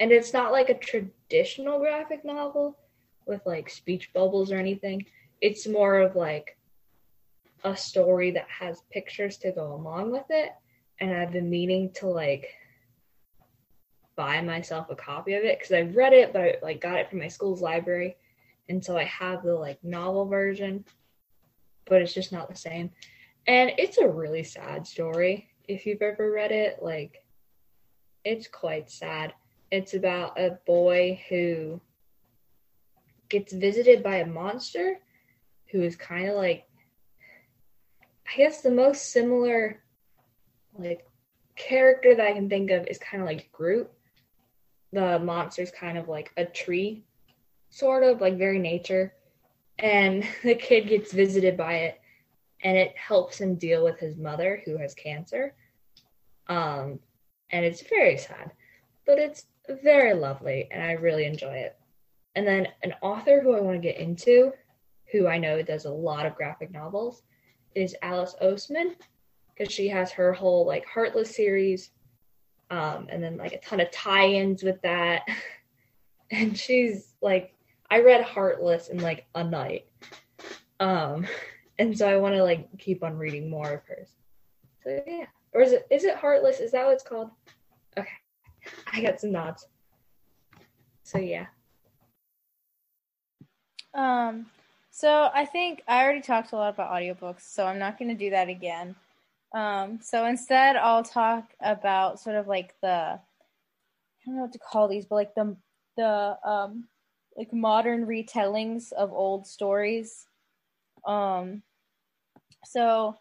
and it's not like a traditional graphic novel with like speech bubbles or anything. It's more of like a story that has pictures to go along with it. And I've been meaning to like buy myself a copy of it because I've read it, but I like got it from my school's library. And so I have the like novel version, but it's just not the same. And it's a really sad story. If you've ever read it, like it's quite sad. It's about a boy who gets visited by a monster who is kind of like I guess the most similar like character that I can think of is kind of like Groot. The monster's kind of like a tree, sort of like very nature. And the kid gets visited by it and it helps him deal with his mother who has cancer. Um, and it's very sad, but it's very lovely and I really enjoy it. And then an author who I want to get into, who I know does a lot of graphic novels, is Alice Oseman because she has her whole like Heartless series um, and then like a ton of tie-ins with that. and she's like, I read Heartless in like a night, um, and so I want to like keep on reading more of hers. So yeah, or is it is it Heartless? Is that what it's called? Okay, I got some nods. So yeah. Um, so I think I already talked a lot about audiobooks, so I'm not going to do that again. Um, so instead, I'll talk about sort of like the I don't know what to call these, but like the the um like modern retellings of old stories. Um, so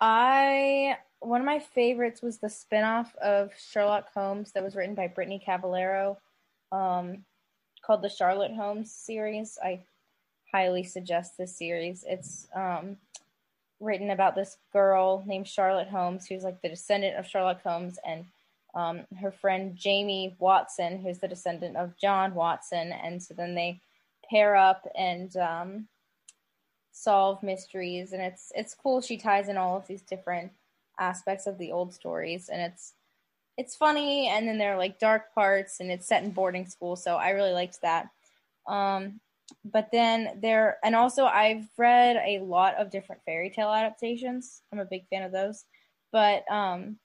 I one of my favorites was the spinoff of Sherlock Holmes that was written by Brittany Cavallaro, um, called the Charlotte Holmes series. I highly suggest this series. It's um, written about this girl named Charlotte Holmes, who's like the descendant of Sherlock Holmes, and um, her friend Jamie Watson, who's the descendant of John Watson. And so then they pair up and um, solve mysteries, and it's it's cool. She ties in all of these different aspects of the old stories, and it's it's funny. And then there are like dark parts, and it's set in boarding school, so I really liked that. Um, but then there and also I've read a lot of different fairy tale adaptations. I'm a big fan of those. But um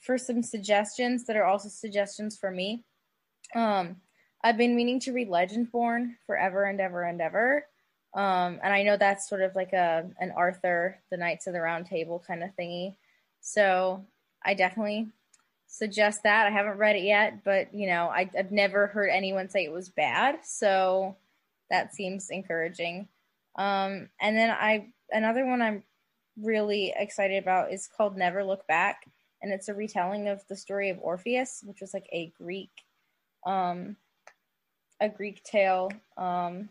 for some suggestions that are also suggestions for me, um I've been meaning to read Legendborn forever and ever and ever. Um and I know that's sort of like a an Arthur, the Knights of the Round Table kind of thingy. So I definitely suggest that. I haven't read it yet, but you know, I, have never heard anyone say it was bad. So that seems encouraging. Um, and then I another one I'm really excited about is called Never Look Back, and it's a retelling of the story of Orpheus, which was like a Greek, um, a Greek tale. Um,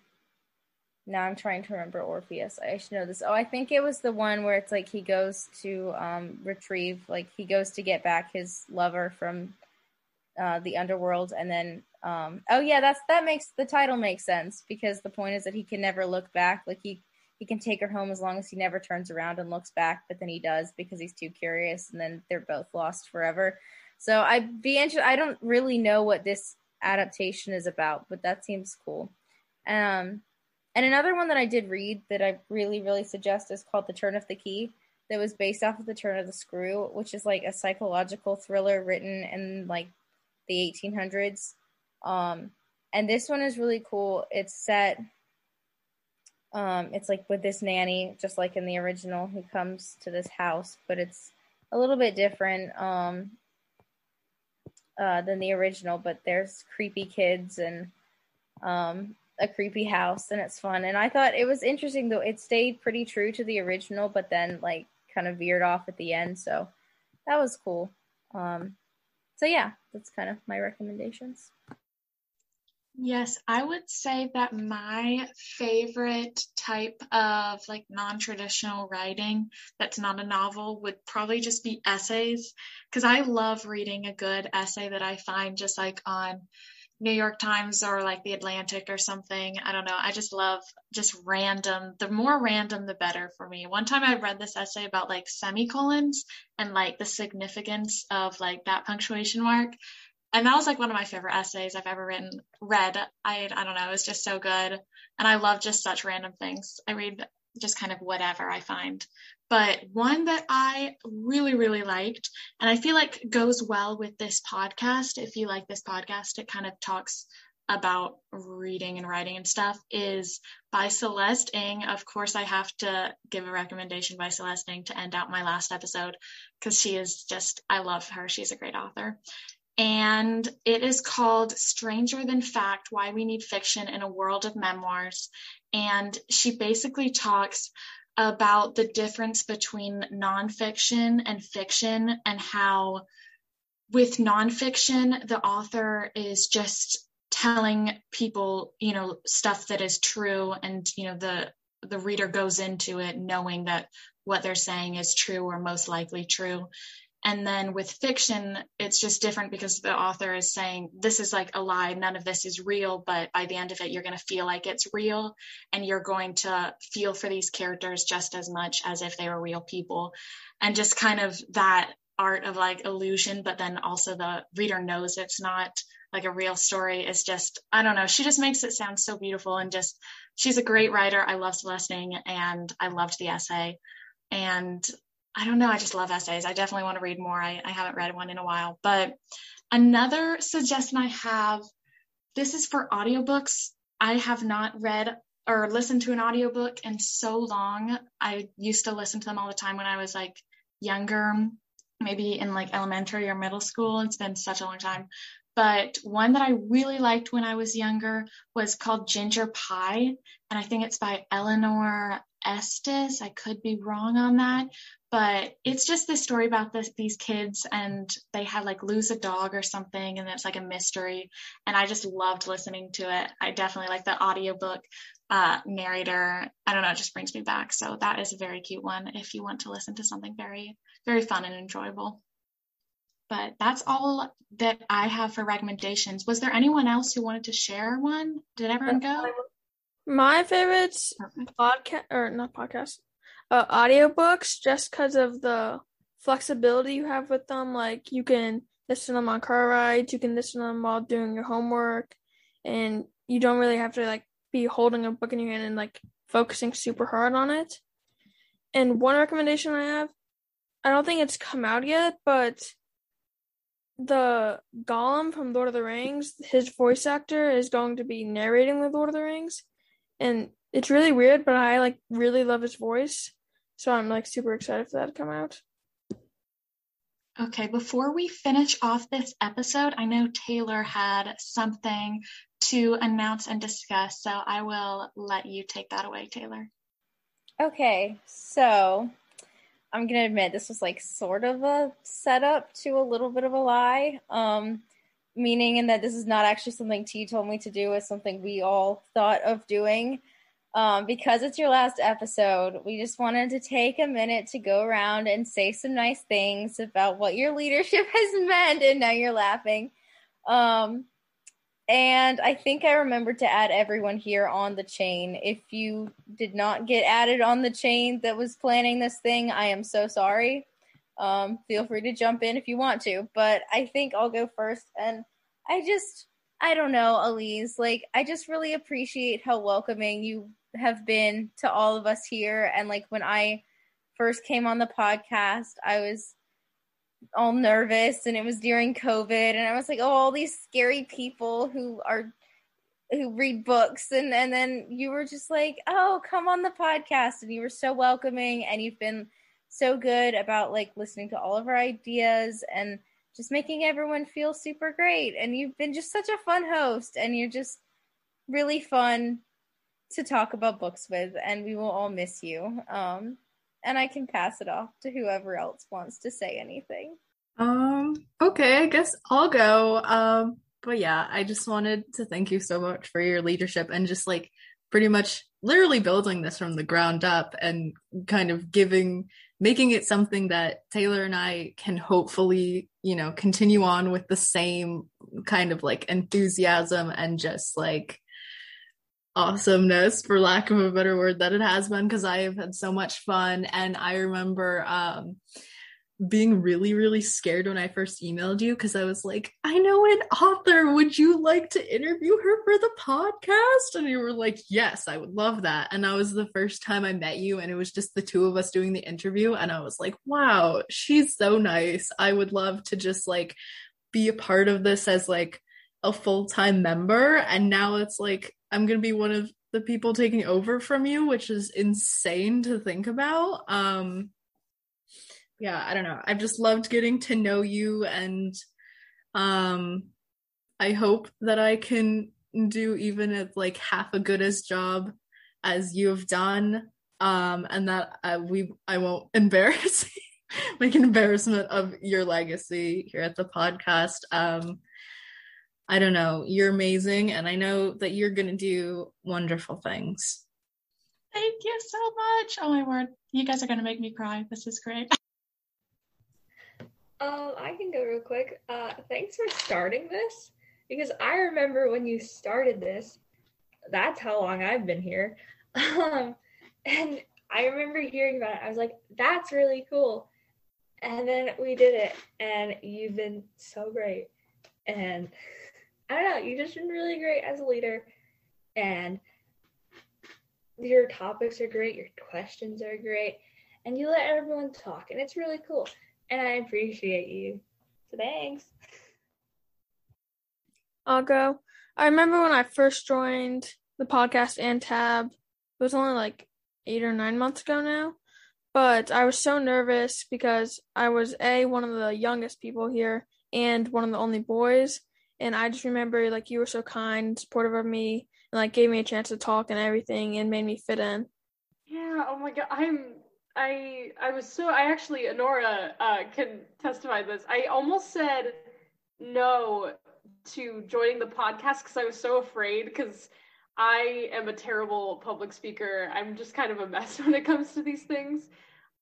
now I'm trying to remember Orpheus. I should know this. Oh, I think it was the one where it's like he goes to um, retrieve, like he goes to get back his lover from uh, the underworld, and then um, oh yeah, that's that makes the title makes sense because the point is that he can never look back. Like he he can take her home as long as he never turns around and looks back, but then he does because he's too curious, and then they're both lost forever. So I'd be interested. I don't really know what this adaptation is about, but that seems cool. Um, and another one that I did read that I really really suggest is called The Turn of the Key. That was based off of The Turn of the Screw, which is like a psychological thriller written in like the 1800s um, and this one is really cool. It's set, um, it's like with this nanny, just like in the original, who comes to this house, but it's a little bit different um, uh, than the original. But there's creepy kids and um, a creepy house, and it's fun. And I thought it was interesting though. It stayed pretty true to the original, but then like kind of veered off at the end. So that was cool. Um, so yeah, that's kind of my recommendations. Yes, I would say that my favorite type of like non-traditional writing that's not a novel would probably just be essays because I love reading a good essay that I find just like on New York Times or like the Atlantic or something. I don't know. I just love just random. The more random, the better for me. One time I read this essay about like semicolons and like the significance of like that punctuation mark and that was like one of my favorite essays I've ever written read. I I don't know, it was just so good. And I love just such random things. I read just kind of whatever I find. But one that I really, really liked, and I feel like goes well with this podcast. If you like this podcast, it kind of talks about reading and writing and stuff is by Celeste Ng. Of course, I have to give a recommendation by Celeste Ng to end out my last episode because she is just, I love her. She's a great author and it is called Stranger Than Fact Why We Need Fiction in a World of Memoirs. And she basically talks about the difference between nonfiction and fiction and how with nonfiction, the author is just telling people, you know, stuff that is true and, you know, the the reader goes into it knowing that what they're saying is true or most likely true. And then with fiction, it's just different because the author is saying, this is like a lie, none of this is real, but by the end of it, you're going to feel like it's real and you're going to feel for these characters just as much as if they were real people. And just kind of that art of like illusion, but then also the reader knows it's not like a real story is just I don't know. She just makes it sound so beautiful and just she's a great writer. I love listening and I loved the essay. And I don't know, I just love essays. I definitely want to read more. I, I haven't read one in a while. But another suggestion I have this is for audiobooks. I have not read or listened to an audiobook in so long. I used to listen to them all the time when I was like younger, maybe in like elementary or middle school. It's been such a long time. But one that I really liked when I was younger was called Ginger Pye. And I think it's by Eleanor Estes. I could be wrong on that, but it's just this story about this, these kids and they had like lose a dog or something and it's like a mystery. And I just loved listening to it. I definitely like the audiobook uh, narrator. I don't know, it just brings me back. So that is a very cute one if you want to listen to something very, very fun and enjoyable. But that's all that I have for recommendations. Was there anyone else who wanted to share one? Did everyone go? My favorite podcast or not podcast, uh, audiobooks just because of the flexibility you have with them. Like you can listen to them on car rides, you can listen to them while doing your homework, and you don't really have to like be holding a book in your hand and like focusing super hard on it. And one recommendation I have, I don't think it's come out yet, but the Gollum from Lord of the Rings, his voice actor is going to be narrating the Lord of the Rings, and it's really weird, but I like really love his voice, so I'm like super excited for that to come out. Okay, before we finish off this episode, I know Taylor had something to announce and discuss, so I will let you take that away, Taylor. Okay, so I'm gonna admit this was like sort of a setup to a little bit of a lie. Um, meaning in that this is not actually something T told me to do, it's something we all thought of doing. Um, because it's your last episode, we just wanted to take a minute to go around and say some nice things about what your leadership has meant, and now you're laughing. Um, and I think I remembered to add everyone here on the chain. If you did not get added on the chain that was planning this thing, I am so sorry. Um, feel free to jump in if you want to, but I think I'll go first. And I just, I don't know, Elise, like, I just really appreciate how welcoming you have been to all of us here. And like, when I first came on the podcast, I was all nervous and it was during COVID. And I was like, oh, all these scary people who are who read books. And and then you were just like, oh, come on the podcast. And you were so welcoming and you've been so good about like listening to all of our ideas and just making everyone feel super great. And you've been just such a fun host and you're just really fun to talk about books with and we will all miss you. Um and I can pass it off to whoever else wants to say anything. Um, okay, I guess I'll go. Um, but yeah, I just wanted to thank you so much for your leadership and just like pretty much literally building this from the ground up and kind of giving making it something that Taylor and I can hopefully, you know, continue on with the same kind of like enthusiasm and just like awesomeness for lack of a better word that it has been because I have had so much fun. And I remember um being really really scared when I first emailed you because I was like I know an author. Would you like to interview her for the podcast? And you were like yes I would love that. And that was the first time I met you and it was just the two of us doing the interview and I was like wow she's so nice. I would love to just like be a part of this as like a full-time member and now it's like I'm going to be one of the people taking over from you, which is insane to think about. Um, yeah, I don't know. I've just loved getting to know you and um, I hope that I can do even at like half a good as job as you have done. Um, and that uh, we I won't embarrass make an embarrassment of your legacy here at the podcast. Um, I don't know, you're amazing. And I know that you're going to do wonderful things. Thank you so much. Oh my word. You guys are going to make me cry. This is great. Um, I can go real quick. Uh, thanks for starting this because I remember when you started this, that's how long I've been here. Um, and I remember hearing about it. I was like, that's really cool. And then we did it, and you've been so great. And I don't know, you've just been really great as a leader. And your topics are great, your questions are great, and you let everyone talk, and it's really cool. And I appreciate you. So thanks. I'll go. I remember when I first joined the podcast and tab. It was only like eight or nine months ago now. But I was so nervous because I was A, one of the youngest people here and one of the only boys. And I just remember like you were so kind, supportive of me, and like gave me a chance to talk and everything and made me fit in. Yeah, oh my god. I'm I I was so I actually Honora uh can testify this. I almost said no to joining the podcast because I was so afraid because I am a terrible public speaker. I'm just kind of a mess when it comes to these things.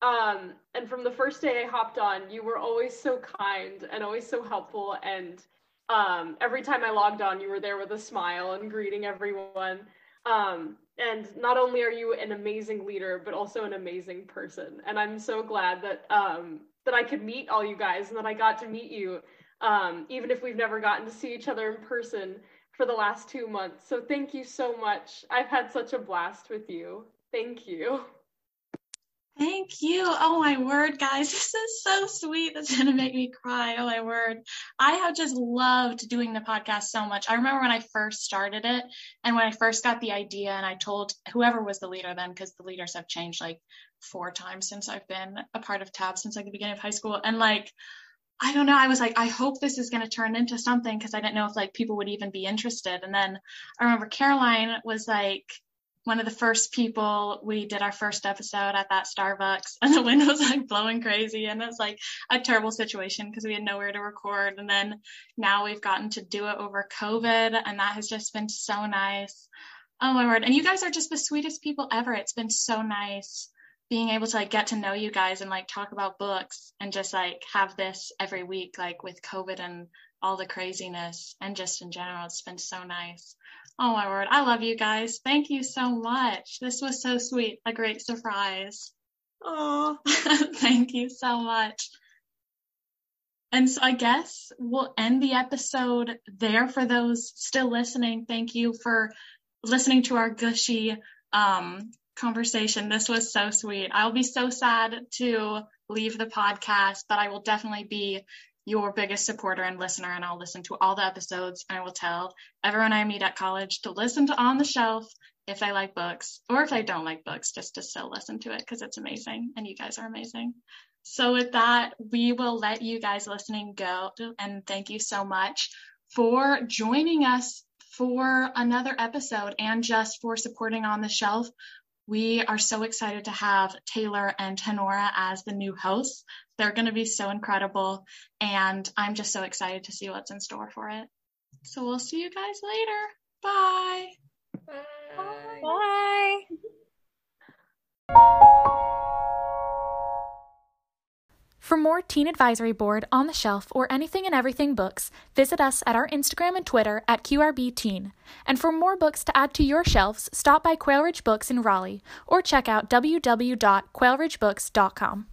Um, and from the first day I hopped on, you were always so kind and always so helpful. And um, every time I logged on, you were there with a smile and greeting everyone. Um, and not only are you an amazing leader, but also an amazing person. And I'm so glad that um, that I could meet all you guys and that I got to meet you um, even if we've never gotten to see each other in person for the last two months. So thank you so much. I've had such a blast with you. Thank you. Thank you. Oh my word, guys. This is so sweet. That's going to make me cry. Oh my word. I have just loved doing the podcast so much. I remember when I first started it and when I first got the idea and I told whoever was the leader then, because the leaders have changed like four times since I've been a part of TAB since like the beginning of high school. And like, I don't know. I was like, I hope this is going to turn into something because I didn't know if like people would even be interested. And then I remember Caroline was like one of the first people we did our first episode at that Starbucks and the wind was like blowing crazy and it was like a terrible situation because we had nowhere to record. And then now we've gotten to do it over COVID and that has just been so nice. Oh my word. And you guys are just the sweetest people ever. It's been so nice being able to like get to know you guys and like talk about books and just like have this every week like with covid and all the craziness and just in general it's been so nice oh my word. I love you guys. Thank you so much. This was so sweet. A great surprise. Oh thank you so much. And so I guess we'll end the episode there for those still listening. Thank you for listening to our gushy um, conversation. This was so sweet. I'll be so sad to leave the podcast, but I will definitely be your biggest supporter and listener, and I'll listen to all the episodes. And I will tell everyone I meet at college to listen to On the Shelf if they like books, or if they don't like books, just to still listen to it because it's amazing, and you guys are amazing. So, with that, we will let you guys listening go. And thank you so much for joining us for another episode and just for supporting On the Shelf. We are so excited to have Taylor and Tenora as the new hosts. They're going to be so incredible, and I'm just so excited to see what's in store for it. So we'll see you guys later. Bye. Bye. Bye. For more Teen Advisory Board, On the Shelf, or Anything and Everything books, visit us at our Instagram and Twitter at QRBTeen. And for more books to add to your shelves, stop by Quail Ridge Books in Raleigh or check out www.quailridgebooks.com.